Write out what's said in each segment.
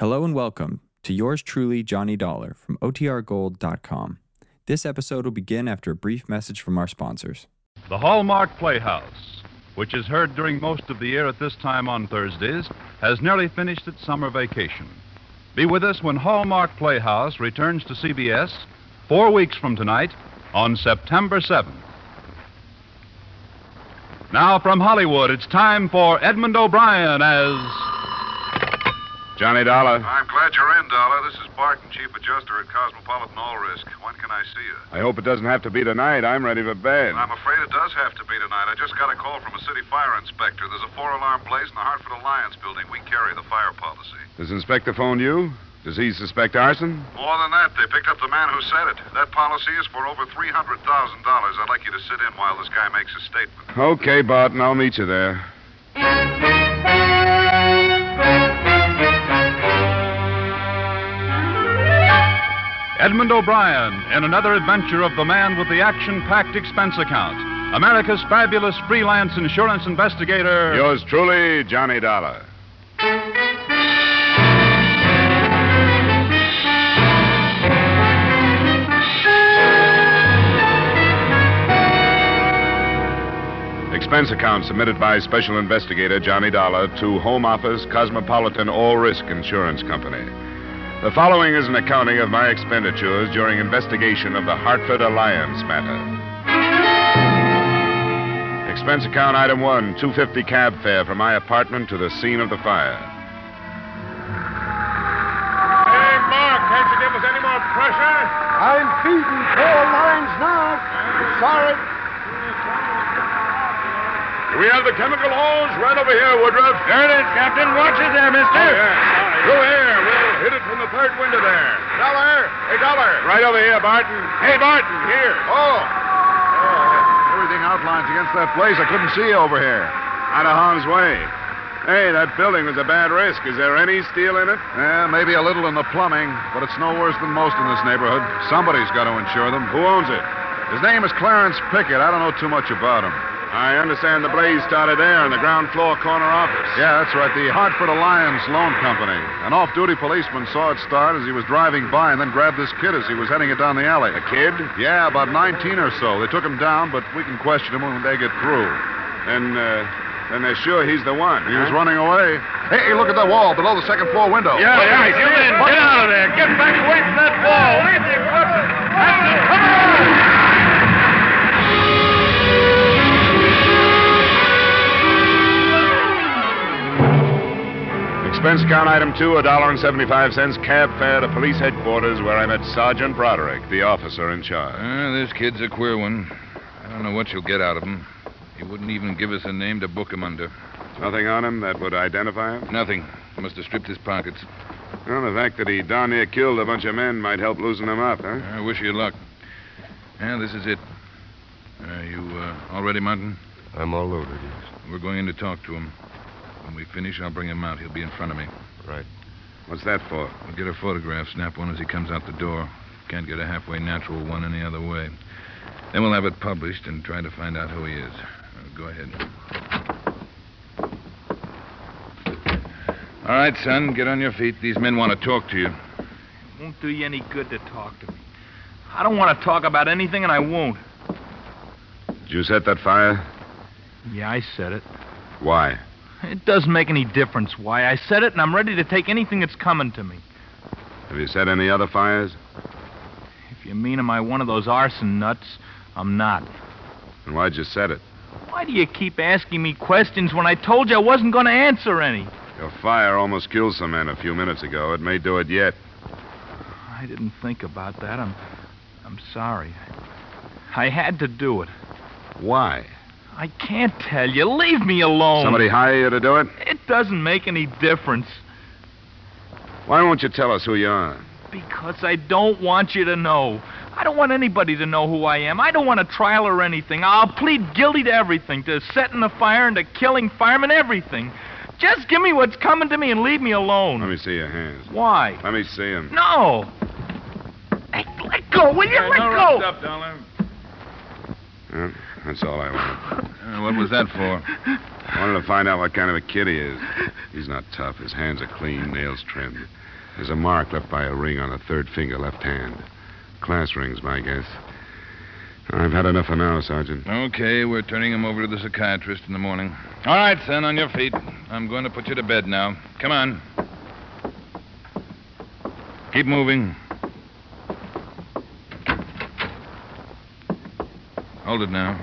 Hello and welcome to yours truly, Johnny Dollar from OTRGold.com. This episode will begin after a brief message from our sponsors. The Hallmark Playhouse, which is heard during most of the year at this time on Thursdays, has nearly finished its summer vacation. Be with us when Hallmark Playhouse returns to CBS four weeks from tonight on September 7th. Now, from Hollywood, it's time for Edmund O'Brien as. Johnny Dollar. I'm glad you're in, Dollar. This is Barton, Chief Adjuster at Cosmopolitan All Risk. When can I see you? I hope it doesn't have to be tonight. I'm ready for bed. I'm afraid it does have to be tonight. I just got a call from a city fire inspector. There's a four alarm blaze in the Hartford Alliance building. We carry the fire policy. Does Inspector phone you? Does he suspect arson? More than that, they picked up the man who said it. That policy is for over $300,000. I'd like you to sit in while this guy makes a statement. Okay, Barton. I'll meet you there. Edmund O'Brien in another adventure of the man with the action packed expense account. America's fabulous freelance insurance investigator. Yours truly, Johnny Dollar. Expense account submitted by Special Investigator Johnny Dollar to Home Office Cosmopolitan All Risk Insurance Company. The following is an accounting of my expenditures during investigation of the Hartford Alliance matter. Expense account item one, 250 cab fare from my apartment to the scene of the fire. Hey, Mark, can't you give us any more pressure? I'm feeding four lines now. Sorry. Do we have the chemical hose right over here, Woodruff? There it is, Captain. Watch it there, mister. Oh, yeah. Through here. We'll hit it from the third window there. Dollar. Hey, Dollar. Right over here, Barton. Hey, Barton, here. Oh. oh. oh everything outlines against that blaze. I couldn't see over here. Out of harm's way. Hey, that building was a bad risk. Is there any steel in it? Yeah, maybe a little in the plumbing, but it's no worse than most in this neighborhood. Somebody's got to insure them. Who owns it? His name is Clarence Pickett. I don't know too much about him. I understand the blaze started there in the ground floor corner office. Yeah, that's right. The Hartford Alliance Loan Company. An off duty policeman saw it start as he was driving by and then grabbed this kid as he was heading it down the alley. A kid? Yeah, about 19 or so. They took him down, but we can question him when they get through. Then, uh, then they're sure he's the one. He was running away. Hey, look at that wall below the second floor window. Yeah, yeah, get in. Get out of there. Get back away from that wall. Where's the equipment? Come on! Expense account item two, a dollar and seventy-five cents cab fare to police headquarters where I met Sergeant Broderick, the officer in charge. Uh, this kid's a queer one. I don't know what you'll get out of him. He wouldn't even give us a name to book him under. Nothing on him that would identify him? Nothing. Must have stripped his pockets. Well, the fact that he darn near killed a bunch of men might help loosen him up, huh? I wish you luck. Yeah, this is it. Uh, you uh, all ready, Martin? I'm all loaded, yes. We're going in to talk to him. When we finish, I'll bring him out. He'll be in front of me. Right. What's that for? We'll get a photograph, snap one as he comes out the door. Can't get a halfway natural one any other way. Then we'll have it published and try to find out who he is. Uh, go ahead. All right, son, get on your feet. These men want to talk to you. Won't do you any good to talk to me. I don't want to talk about anything, and I won't. Did you set that fire? Yeah, I set it. Why? It doesn't make any difference why. I said it, and I'm ready to take anything that's coming to me. Have you set any other fires? If you mean am I one of those arson nuts, I'm not. And why'd you set it? Why do you keep asking me questions when I told you I wasn't going to answer any? Your fire almost killed some men a few minutes ago. It may do it yet. I didn't think about that. I'm I'm sorry. I had to do it. Why? I can't tell you. Leave me alone. Somebody hire you to do it? It doesn't make any difference. Why won't you tell us who you are? Because I don't want you to know. I don't want anybody to know who I am. I don't want a trial or anything. I'll plead guilty to everything to setting the fire and to killing firemen, everything. Just give me what's coming to me and leave me alone. Let me see your hands. Why? Let me see them. No. Hey, let go, will you? let no go. up, Dollar. Well, that's all I want. Uh, what was that for? I wanted to find out what kind of a kid he is. He's not tough. His hands are clean, nails trimmed. There's a mark left by a ring on the third finger, left hand. Class rings, my guess. I've had enough for now, Sergeant. Okay, we're turning him over to the psychiatrist in the morning. All right, son, on your feet. I'm going to put you to bed now. Come on. Keep moving. Hold it now.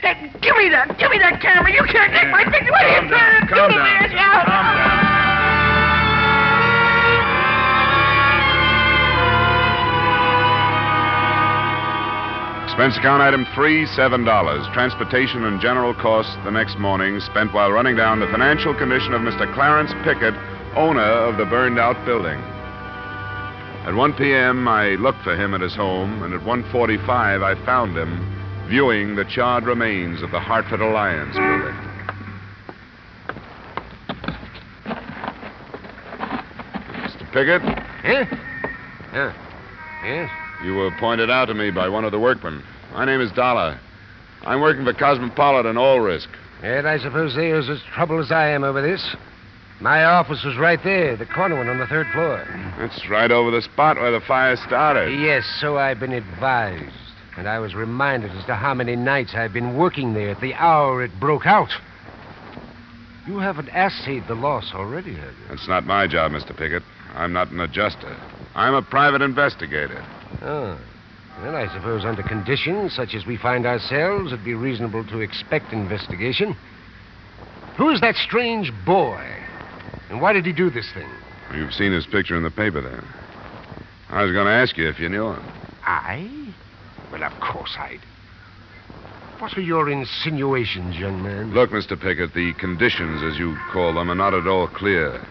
Hey, give me that! Give me that camera! You can't take my picture! What are you Calm down, doing? calm Give down, me son, calm down. Expense account item three, seven dollars. Transportation and general costs the next morning spent while running down the financial condition of Mr. Clarence Pickett, owner of the burned out building. At 1 p.m., I looked for him at his home, and at 1.45, I found him viewing the charred remains of the Hartford Alliance building. Mr. Pickett, Eh? Yeah. Yes? you were pointed out to me by one of the workmen. My name is Dollar. I'm working for Cosmopolitan All Risk. And I suppose they're as troubled as I am over this. My office was right there, the corner one on the third floor. That's right over the spot where the fire started. Yes, so I've been advised. And I was reminded as to how many nights I've been working there at the hour it broke out. You haven't assayed the loss already, have you? That's not my job, Mr. Pickett. I'm not an adjuster. I'm a private investigator. Oh. Well, I suppose under conditions such as we find ourselves, it'd be reasonable to expect investigation. Who is that strange boy? And why did he do this thing? You've seen his picture in the paper there. I was going to ask you if you knew him. I? Well, of course I'd. What are your insinuations, young man? Look, Mr. Pickett, the conditions, as you call them, are not at all clear.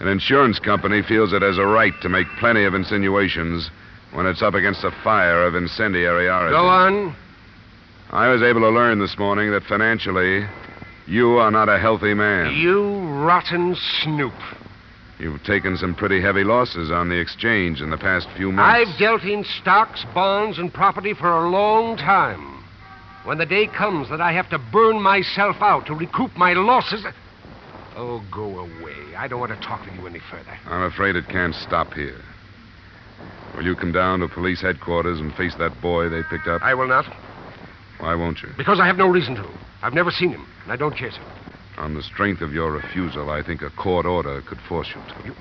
An insurance company feels it has a right to make plenty of insinuations when it's up against a fire of incendiary origin. Go on. I was able to learn this morning that financially, you are not a healthy man. You rotten snoop. You've taken some pretty heavy losses on the exchange in the past few months. I've dealt in stocks, bonds, and property for a long time. When the day comes that I have to burn myself out to recoup my losses. Oh, go away. I don't want to talk to you any further. I'm afraid it can't stop here. Will you come down to police headquarters and face that boy they picked up? I will not, Why won't you? because I have no reason to. I've never seen him, and I don't care to. On the strength of your refusal, I think a court order could force you to. You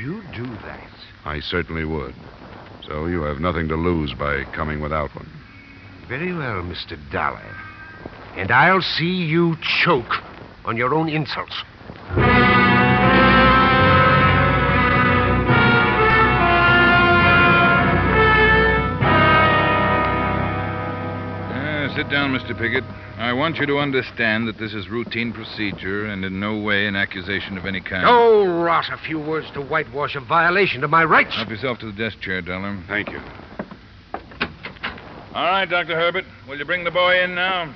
you do that. I certainly would. So you have nothing to lose by coming without one. Very well, Mr. Dollar. And I'll see you choke on your own insults. Uh, sit down, Mr. Pickett. I want you to understand that this is routine procedure and in no way an accusation of any kind. Oh, rot a few words to whitewash a violation of my rights. Help yourself to the desk chair, Dollar. Thank you. All right, Dr. Herbert. Will you bring the boy in now?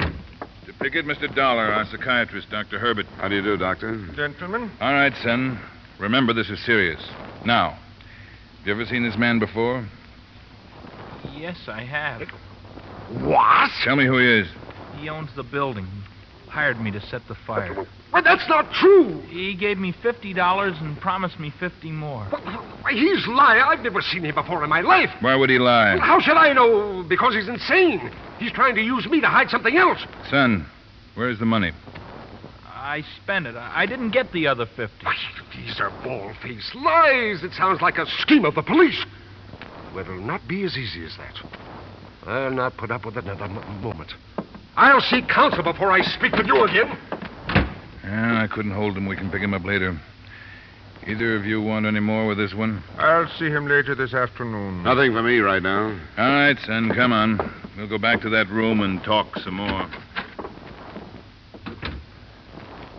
Mr. Pickett, Mr. Dollar, our psychiatrist, Dr. Herbert. How do you do, Doctor? Gentlemen? All right, son. Remember, this is serious. Now, have you ever seen this man before? Yes, I have. What? Tell me who he is. He owns the building. Hired me to set the fire. Well, that's not true. He gave me fifty dollars and promised me fifty more. Why, He's lying. I've never seen him before in my life. Why would he lie? How should I know? Because he's insane. He's trying to use me to hide something else. Son, where's the money? I spent it. I I didn't get the other fifty. Why, These are bald-faced lies. It sounds like a scheme of the police. Well, it'll not be as easy as that. I'll not put up with it another m- moment. I'll seek counsel before I speak with you again. Yeah, I couldn't hold him. We can pick him up later. Either of you want any more with this one? I'll see him later this afternoon. Nothing for me right now. All right, son, come on. We'll go back to that room and talk some more.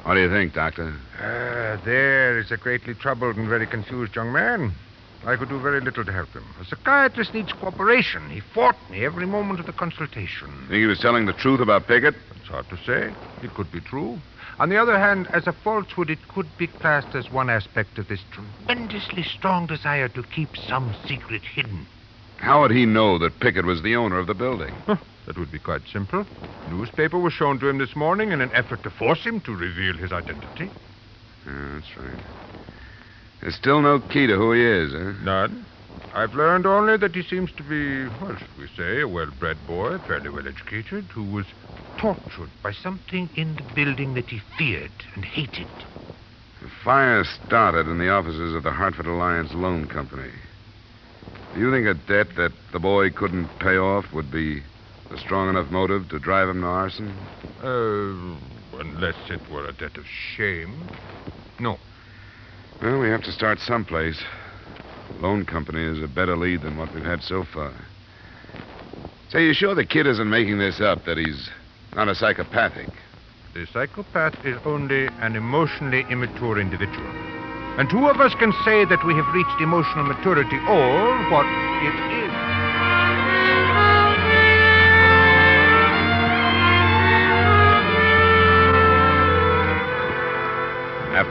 What do you think, Doctor? Ah, there is a greatly troubled and very confused young man. I could do very little to help him. A psychiatrist needs cooperation. He fought me every moment of the consultation. Think he was telling the truth about Pickett? It's hard to say. It could be true. On the other hand, as a falsehood, it could be classed as one aspect of this tremendously strong desire to keep some secret hidden. How would he know that Pickett was the owner of the building? Huh. That would be quite simple. A Newspaper was shown to him this morning in an effort to force him to reveal his identity. Yeah, that's right. There's still no key to who he is, huh? None. I've learned only that he seems to be, well, shall we say, a well bred boy, fairly well educated, who was tortured by something in the building that he feared and hated. The fire started in the offices of the Hartford Alliance Loan Company. Do you think a debt that the boy couldn't pay off would be a strong enough motive to drive him to arson? Uh, unless it were a debt of shame. No. Well, we have to start someplace. The Loan company is a better lead than what we've had so far. Say, you sure the kid isn't making this up, that he's not a psychopathic? The psychopath is only an emotionally immature individual. And two of us can say that we have reached emotional maturity or what it is.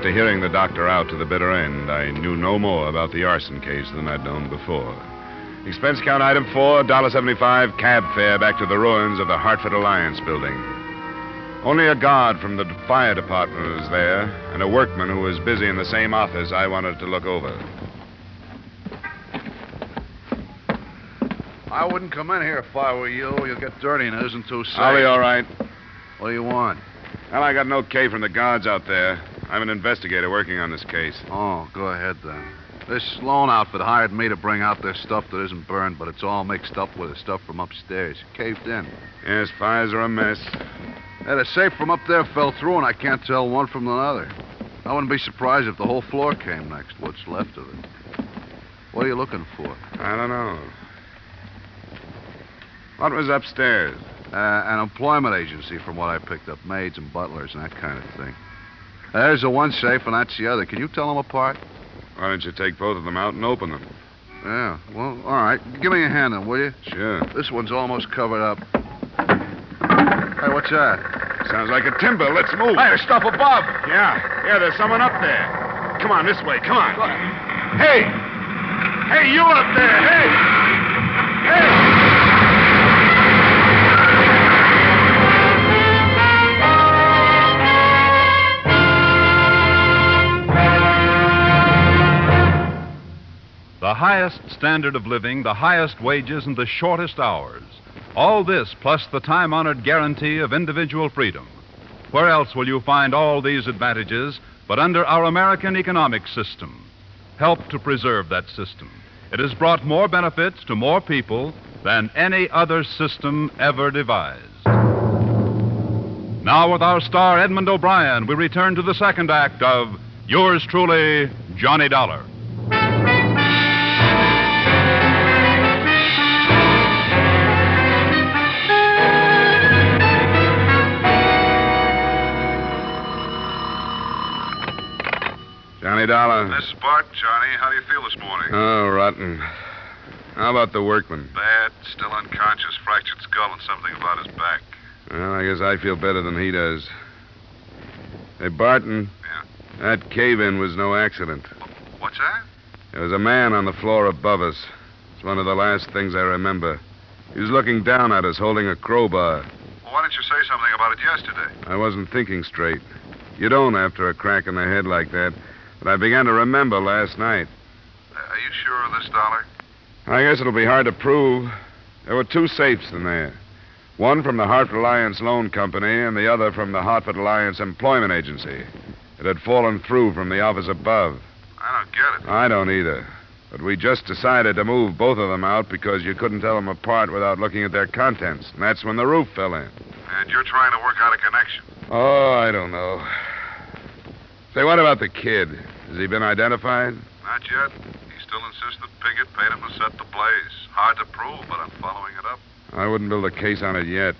After hearing the doctor out to the bitter end, I knew no more about the arson case than I'd known before. Expense account item four, $1.75, cab fare back to the ruins of the Hartford Alliance building. Only a guard from the fire department was there, and a workman who was busy in the same office I wanted to look over. I wouldn't come in here if I were you. You'll get dirty and it isn't too safe. I'll be all right. What do you want? Well, I got an okay from the guards out there. I'm an investigator working on this case. Oh, go ahead then. This loan outfit hired me to bring out their stuff that isn't burned, but it's all mixed up with the stuff from upstairs. Caved in. Yes, fires are a mess. Yeah, the safe from up there fell through, and I can't tell one from another. I wouldn't be surprised if the whole floor came next, what's left of it. What are you looking for? I don't know. What was upstairs? Uh, an employment agency, from what I picked up. Maids and butlers and that kind of thing. There's the one safe, and that's the other. Can you tell them apart? Why don't you take both of them out and open them? Yeah, well, all right. Give me a hand then, will you? Sure. This one's almost covered up. Hey, what's that? Sounds like a timber. Let's move. Hey, there's stuff above. Yeah, yeah, there's someone up there. Come on, this way. Come on. Hey! Hey, you up there! Hey! Hey! Highest standard of living, the highest wages, and the shortest hours. All this plus the time honored guarantee of individual freedom. Where else will you find all these advantages but under our American economic system? Help to preserve that system. It has brought more benefits to more people than any other system ever devised. Now, with our star Edmund O'Brien, we return to the second act of Yours truly, Johnny Dollar. Johnny Dollar. This is Bart, Johnny. How do you feel this morning? Oh, rotten. How about the workman? Bad, still unconscious, fractured skull, and something about his back. Well, I guess I feel better than he does. Hey, Barton. Yeah. That cave in was no accident. What's that? There was a man on the floor above us. It's one of the last things I remember. He was looking down at us, holding a crowbar. Well, why didn't you say something about it yesterday? I wasn't thinking straight. You don't after a crack in the head like that. But I began to remember last night. Uh, are you sure of this, Dollar? I guess it'll be hard to prove. There were two safes in there. One from the Hartford Alliance Loan Company and the other from the Hartford Alliance Employment Agency. It had fallen through from the office above. I don't get it. I don't either. But we just decided to move both of them out because you couldn't tell them apart without looking at their contents. And that's when the roof fell in. And you're trying to work out a connection. Oh, I don't know. Say, what about the kid? Has he been identified? Not yet. He still insists that Pickett paid him to set the blaze. Hard to prove, but I'm following it up. I wouldn't build a case on it yet.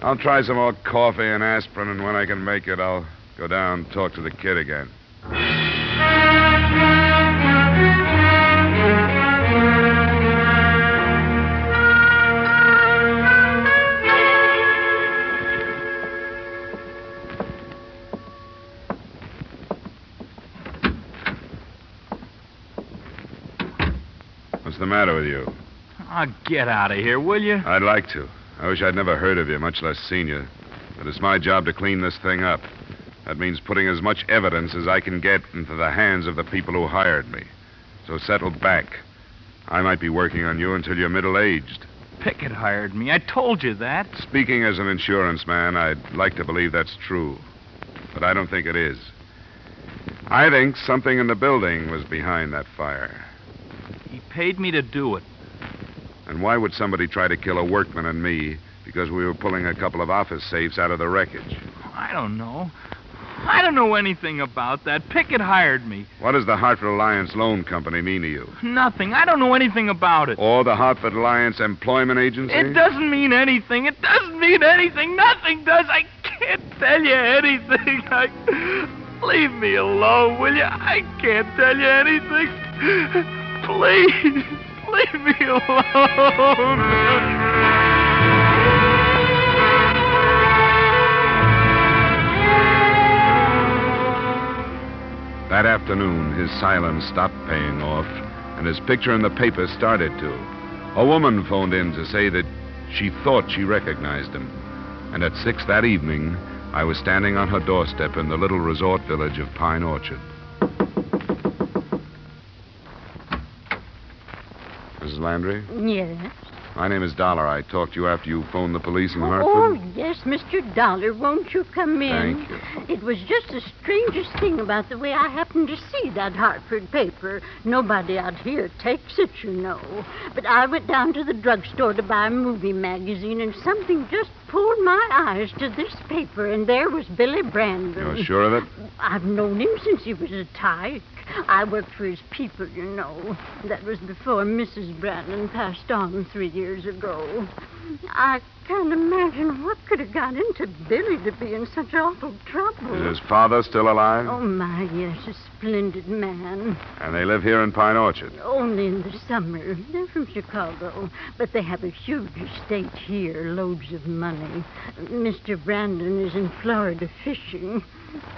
I'll try some more coffee and aspirin, and when I can make it, I'll go down and talk to the kid again. The matter with you? Oh, get out of here, will you? I'd like to. I wish I'd never heard of you, much less seen you. But it's my job to clean this thing up. That means putting as much evidence as I can get into the hands of the people who hired me. So settle back. I might be working on you until you're middle aged. Pickett hired me. I told you that. Speaking as an insurance man, I'd like to believe that's true. But I don't think it is. I think something in the building was behind that fire. He paid me to do it. And why would somebody try to kill a workman and me because we were pulling a couple of office safes out of the wreckage? I don't know. I don't know anything about that. Pickett hired me. What does the Hartford Alliance Loan Company mean to you? Nothing. I don't know anything about it. Or the Hartford Alliance Employment Agency? It doesn't mean anything. It doesn't mean anything. Nothing does. I can't tell you anything. I... Leave me alone, will you? I can't tell you anything. Please, leave me alone. That afternoon, his silence stopped paying off, and his picture in the paper started to. A woman phoned in to say that she thought she recognized him. And at six that evening, I was standing on her doorstep in the little resort village of Pine Orchard. Landry? Yes. My name is Dollar. I talked to you after you phoned the police in Hartford. Oh, yes, Mr. Dollar. Won't you come in? Thank you. It was just the strangest thing about the way I happened to see that Hartford paper. Nobody out here takes it, you know. But I went down to the drugstore to buy a movie magazine, and something just pulled my eyes to this paper, and there was Billy Brandon. You're sure of it? I've known him since he was a tyke. I worked for his people, you know. That was before Mrs. Brandon passed on three years ago. I can't imagine what could have got into Billy to be in such awful trouble. Is his father still alive? Oh, my, yes, a splendid man. And they live here in Pine Orchard. Only in the summer. They're from Chicago, but they have a huge estate here, loads of money. Mr. Brandon is in Florida fishing.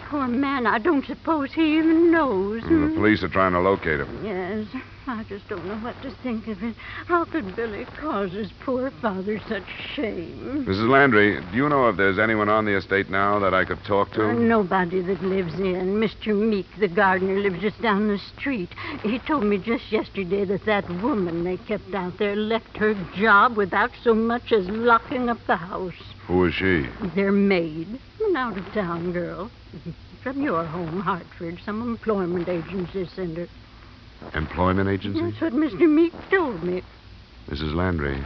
Poor man, I don't suppose he even knows. The police are trying to locate him. Yes, I just don't know what to think of it. How could Billy cause his poor father such shame? Mrs. Landry, do you know if there's anyone on the estate now that I could talk to? Uh, nobody that lives in. Mr. Meek, the gardener, lives just down the street. He told me just yesterday that that woman they kept out there left her job without so much as locking up the house. Who is she? Their maid, an out of town girl. From your home, Hartford. Some employment agency sent her. Employment agency? That's what Mr. Meek told me. Mrs. Landry,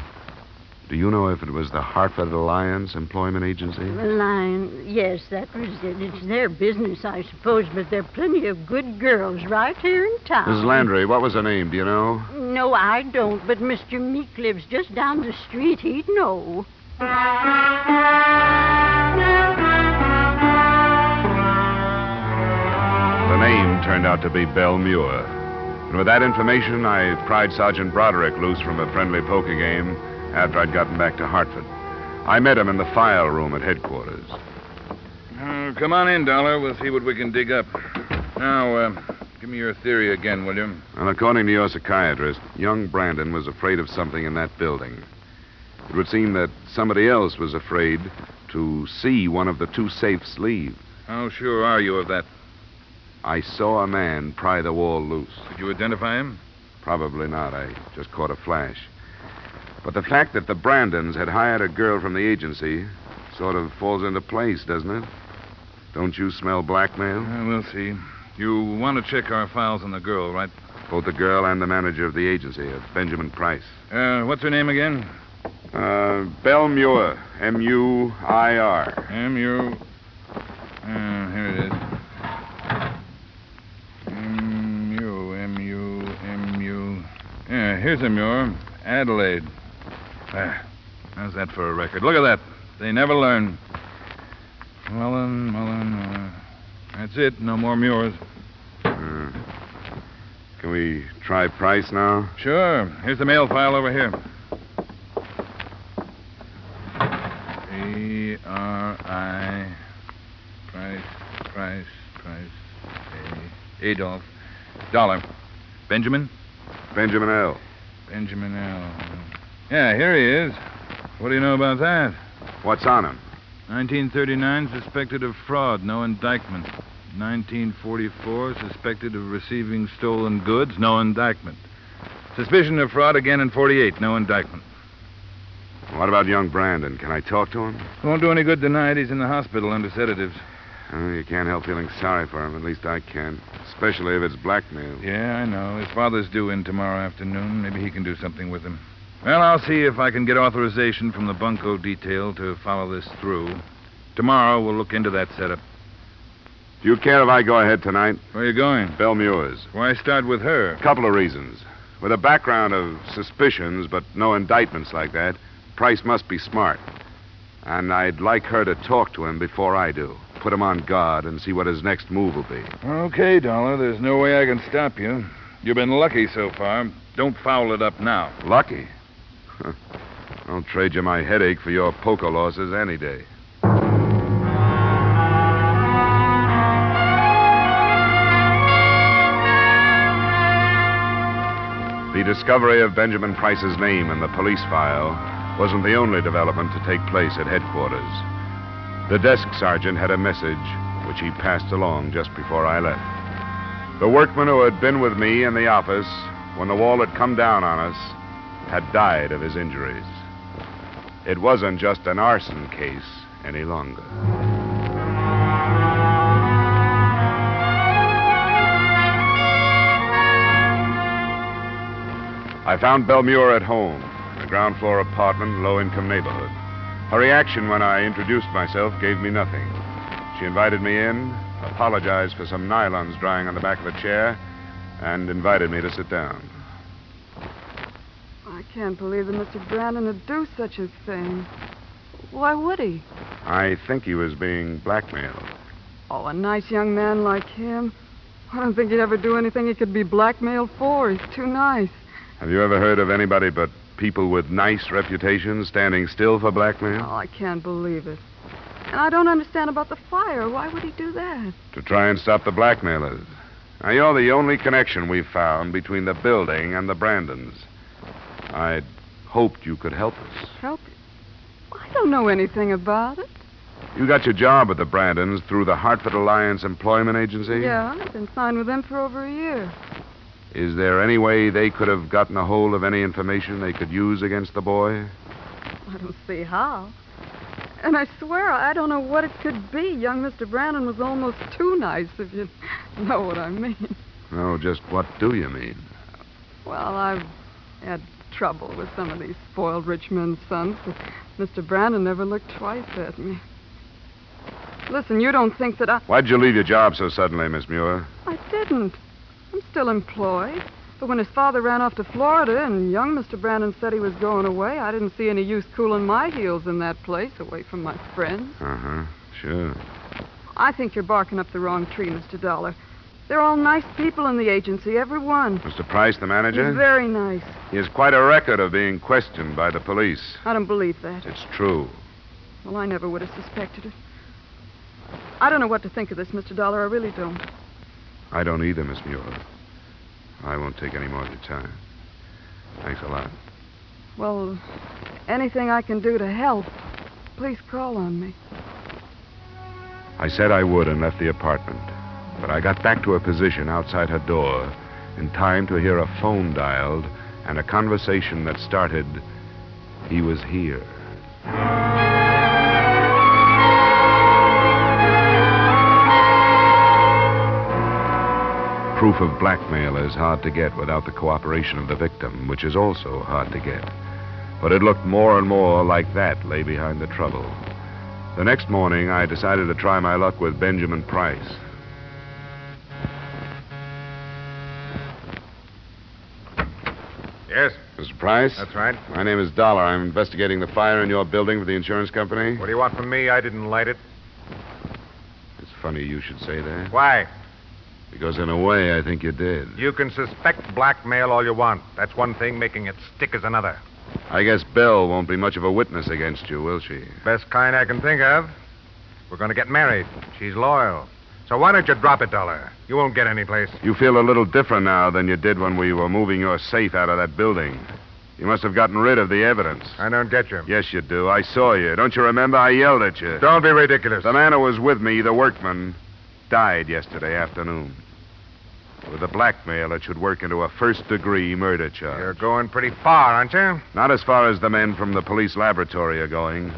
do you know if it was the Hartford Alliance Employment Agency? Line, yes, that was it. It's their business, I suppose, but there are plenty of good girls right here in town. Mrs. Landry, what was her name? Do you know? No, I don't, but Mr. Meek lives just down the street. He'd know. Name turned out to be Belle Muir. And with that information, I pried Sergeant Broderick loose from a friendly poker game after I'd gotten back to Hartford. I met him in the file room at headquarters. Uh, come on in, Dollar. We'll see what we can dig up. Now, uh, give me your theory again, will you? And according to your psychiatrist, young Brandon was afraid of something in that building. It would seem that somebody else was afraid to see one of the two safes leave. How sure are you of that? I saw a man pry the wall loose. Could you identify him? Probably not. I just caught a flash. But the fact that the Brandons had hired a girl from the agency sort of falls into place, doesn't it? Don't you smell blackmail? Uh, we'll see. You want to check our files on the girl, right? Both the girl and the manager of the agency, uh, Benjamin Price. Uh, what's her name again? Uh, Belle Muir. M U I R. M U. Uh, here it is. M U M U M U. Yeah, here's a Muir. Adelaide. Ah, how's that for a record? Look at that. They never learn. Mullen, Mullen, Mullen. That's it. No more Muirs. Uh, can we try Price now? Sure. Here's the mail file over here. A R I. Price, Price, Price. A. Adolf. Dollar. Benjamin? Benjamin L. Benjamin L. Yeah, here he is. What do you know about that? What's on him? 1939, suspected of fraud, no indictment. 1944, suspected of receiving stolen goods, no indictment. Suspicion of fraud again in 48, no indictment. What about young Brandon? Can I talk to him? Won't do any good tonight. He's in the hospital under sedatives. Oh, you can't help feeling sorry for him. At least I can. Especially if it's blackmail. Yeah, I know. His father's due in tomorrow afternoon. Maybe he can do something with him. Well, I'll see if I can get authorization from the bunco detail to follow this through. Tomorrow we'll look into that setup. Do you care if I go ahead tonight? Where are you going? Belle Muir's. Why start with her? A Couple of reasons. With a background of suspicions, but no indictments like that, Price must be smart. And I'd like her to talk to him before I do. Put him on guard and see what his next move will be. Okay, Dollar. There's no way I can stop you. You've been lucky so far. Don't foul it up now. Lucky? I'll trade you my headache for your poker losses any day. The discovery of Benjamin Price's name in the police file wasn't the only development to take place at headquarters. The desk sergeant had a message which he passed along just before I left. The workman who had been with me in the office when the wall had come down on us had died of his injuries. It wasn't just an arson case any longer. I found Belle Muir at home, in a ground floor apartment, low income neighborhood. Her reaction when I introduced myself gave me nothing. She invited me in, apologized for some nylons drying on the back of a chair, and invited me to sit down. I can't believe that Mr. Brandon would do such a thing. Why would he? I think he was being blackmailed. Oh, a nice young man like him. I don't think he'd ever do anything he could be blackmailed for. He's too nice. Have you ever heard of anybody but people with nice reputations standing still for blackmail? Oh, I can't believe it. And I don't understand about the fire. Why would he do that? To try and stop the blackmailers. Now, you're the only connection we've found between the building and the Brandons. I'd hoped you could help us. Help you? I don't know anything about it. You got your job with the Brandons through the Hartford Alliance Employment Agency? Yeah, I've been signed with them for over a year. Is there any way they could have gotten a hold of any information they could use against the boy? I don't see how. And I swear I don't know what it could be. Young Mr. Brandon was almost too nice, if you know what I mean. No, just what do you mean? Well, I've had trouble with some of these spoiled rich men's sons, but Mr. Brandon never looked twice at me. Listen, you don't think that I. Why'd you leave your job so suddenly, Miss Muir? I didn't. I'm still employed. But when his father ran off to Florida and young Mr. Brandon said he was going away, I didn't see any use cooling my heels in that place away from my friends. Uh huh. Sure. I think you're barking up the wrong tree, Mr. Dollar. They're all nice people in the agency, every one. Mr. Price, the manager? He's very nice. He has quite a record of being questioned by the police. I don't believe that. It's true. Well, I never would have suspected it. I don't know what to think of this, Mr. Dollar. I really don't. I don't either, Miss Muir. I won't take any more of your time. Thanks a lot. Well, anything I can do to help, please call on me. I said I would and left the apartment. But I got back to a position outside her door in time to hear a phone dialed and a conversation that started, He was here. Proof of blackmail is hard to get without the cooperation of the victim, which is also hard to get. But it looked more and more like that lay behind the trouble. The next morning, I decided to try my luck with Benjamin Price. Yes, Mr. Price? that's right. My name is Dollar. I'm investigating the fire in your building for the insurance company. What do you want from me? I didn't light it. It's funny you should say that. Why? Because, in a way, I think you did. You can suspect blackmail all you want. That's one thing, making it stick is another. I guess Belle won't be much of a witness against you, will she? Best kind I can think of. We're going to get married. She's loyal. So why don't you drop it, Dollar? You won't get any place. You feel a little different now than you did when we were moving your safe out of that building. You must have gotten rid of the evidence. I don't get you. Yes, you do. I saw you. Don't you remember? I yelled at you. Don't be ridiculous. The man who was with me, the workman, died yesterday afternoon. With a blackmail that should work into a first degree murder charge. You're going pretty far, aren't you? Not as far as the men from the police laboratory are going.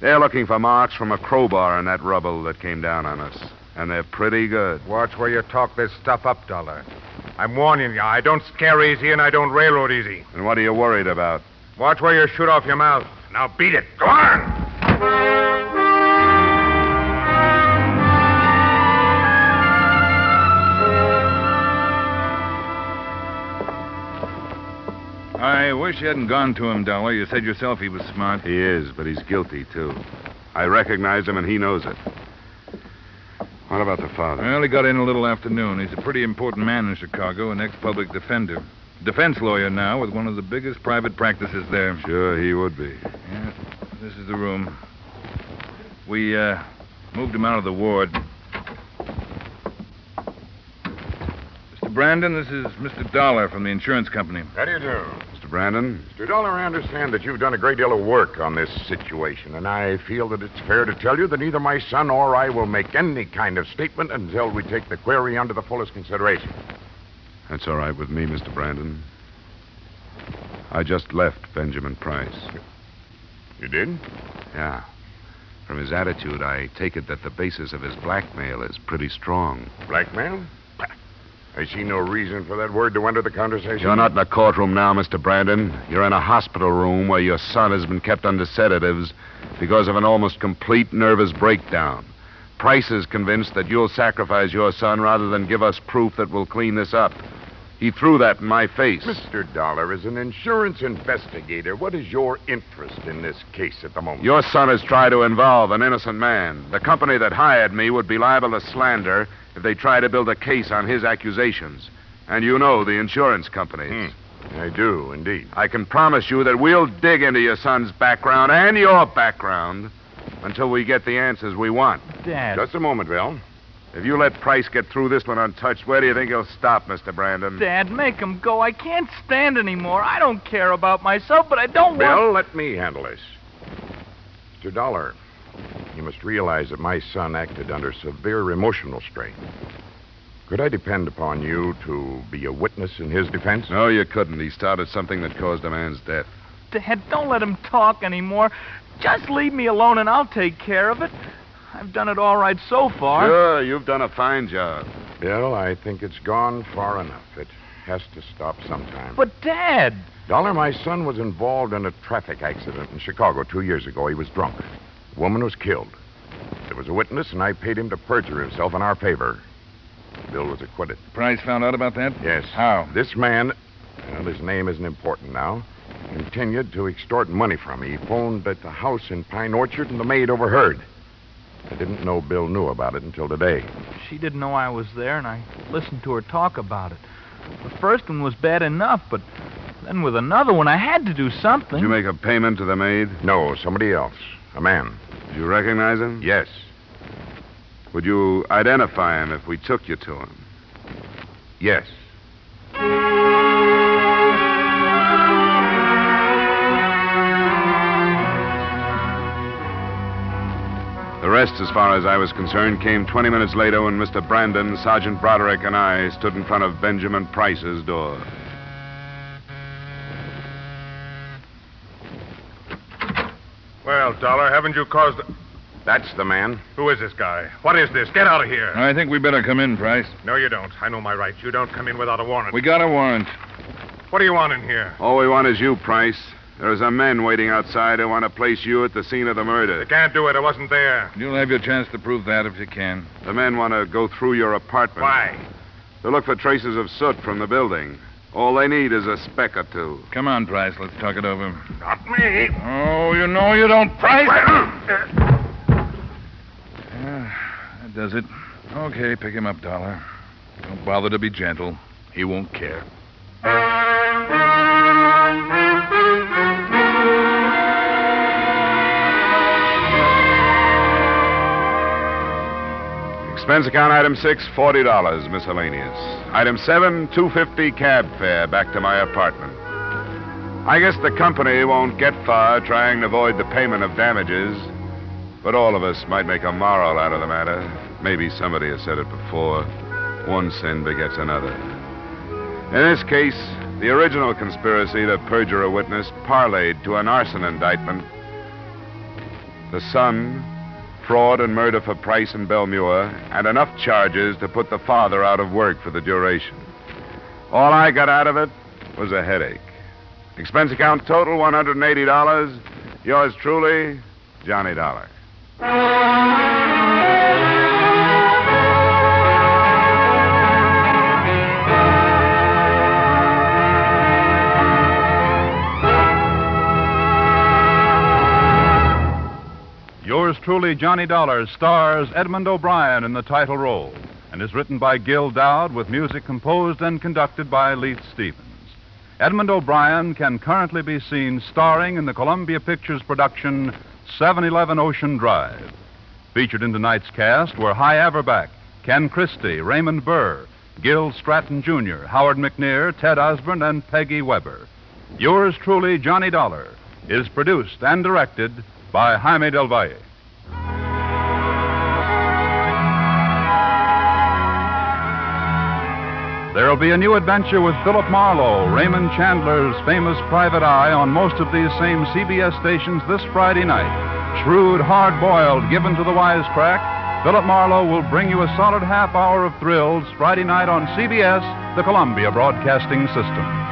They're looking for marks from a crowbar in that rubble that came down on us. And they're pretty good. Watch where you talk this stuff up, Dollar. I'm warning you, I don't scare easy and I don't railroad easy. And what are you worried about? Watch where you shoot off your mouth. Now beat it. Go on! I wish you hadn't gone to him, Dollar. You said yourself he was smart. He is, but he's guilty, too. I recognize him, and he knows it. What about the father? Well, he got in a little afternoon. He's a pretty important man in Chicago, an ex-public defender. Defense lawyer now with one of the biggest private practices there. Sure, he would be. Yeah, this is the room. We, uh, moved him out of the ward. Mr. Brandon, this is Mr. Dollar from the insurance company. How do you do? Mr. Brandon? Mr. Dollar, I understand that you've done a great deal of work on this situation, and I feel that it's fair to tell you that neither my son or I will make any kind of statement until we take the query under the fullest consideration. That's all right with me, Mr. Brandon. I just left Benjamin Price. You did? Yeah. From his attitude, I take it that the basis of his blackmail is pretty strong. Blackmail? I see no reason for that word to enter the conversation. You're not in a courtroom now, Mr. Brandon. You're in a hospital room where your son has been kept under sedatives because of an almost complete nervous breakdown. Price is convinced that you'll sacrifice your son rather than give us proof that will clean this up. He threw that in my face. Mr. Dollar, is an insurance investigator, what is your interest in this case at the moment? Your son has tried to involve an innocent man. The company that hired me would be liable to slander if they try to build a case on his accusations. And you know the insurance companies. Hmm. I do, indeed. I can promise you that we'll dig into your son's background and your background until we get the answers we want. Dad. Just a moment, Bill. If you let Price get through this one untouched, where do you think he'll stop, Mr. Brandon? Dad, make him go. I can't stand anymore. I don't care about myself, but I don't Bill, want. let me handle this. Mr. Dollar, you must realize that my son acted under severe emotional strain. Could I depend upon you to be a witness in his defense? No, you couldn't. He started something that caused a man's death. Dad, don't let him talk anymore. Just leave me alone and I'll take care of it. I've done it all right so far. Sure, you've done a fine job. Bill, I think it's gone far enough. It has to stop sometime. But, Dad. Dollar, my son was involved in a traffic accident in Chicago two years ago. He was drunk. A woman was killed. There was a witness, and I paid him to perjure himself in our favor. Bill was acquitted. Price found out about that? Yes. How? This man, well, his name isn't important now, continued to extort money from me. He phoned at the house in Pine Orchard, and the maid overheard. I didn't know Bill knew about it until today. She didn't know I was there, and I listened to her talk about it. The first one was bad enough, but then with another one, I had to do something. Did you make a payment to the maid? No, somebody else. A man. Did you recognize him? Yes. Would you identify him if we took you to him? Yes. The rest, as far as I was concerned, came 20 minutes later when Mr. Brandon, Sergeant Broderick, and I stood in front of Benjamin Price's door. Well, Dollar, haven't you caused. That's the man. Who is this guy? What is this? Get out of here. I think we better come in, Price. No, you don't. I know my rights. You don't come in without a warrant. We got a warrant. What do you want in here? All we want is you, Price. There's a man waiting outside who want to place you at the scene of the murder. You can't do it. I wasn't there. You'll have your chance to prove that if you can. The men want to go through your apartment. Why? To look for traces of soot from the building. All they need is a speck or two. Come on, Price. Let's talk it over. Not me. Oh, you know you don't, Price. Yeah, uh, that does it. Okay, pick him up, Dollar. Don't bother to be gentle. He won't care. Expense account item six, forty dollars, miscellaneous. Item seven, two fifty cab fare back to my apartment. I guess the company won't get far trying to avoid the payment of damages, but all of us might make a moral out of the matter. Maybe somebody has said it before. One sin begets another. In this case, the original conspiracy to perjure a witness parlayed to an arson indictment. The son, fraud and murder for Price and Belle Muir, and enough charges to put the father out of work for the duration. All I got out of it was a headache. Expense account total $180. Yours truly, Johnny Dollar. Truly, Johnny Dollar, stars Edmond O'Brien in the title role and is written by Gil Doud with music composed and conducted by Leith Stevens. Edmond O'Brien can currently be seen starring in the Columbia Pictures production 711 Ocean Drive. Featured in tonight's cast were Hy Averback, Ken Christy, Raymond Burr, Gil Stratton Jr., Howard McNear, Ted Osborne, and Peggy Webber. Yours truly, Johnny Dollar, is produced and directed by Jaime Del Valle. There will be a new adventure with Philip Marlowe, Raymond Chandler's famous private eye, on most of these same CBS stations this Friday night. Shrewd, hard boiled, given to the wisecrack, Philip Marlowe will bring you a solid half hour of thrills Friday night on CBS, the Columbia Broadcasting System.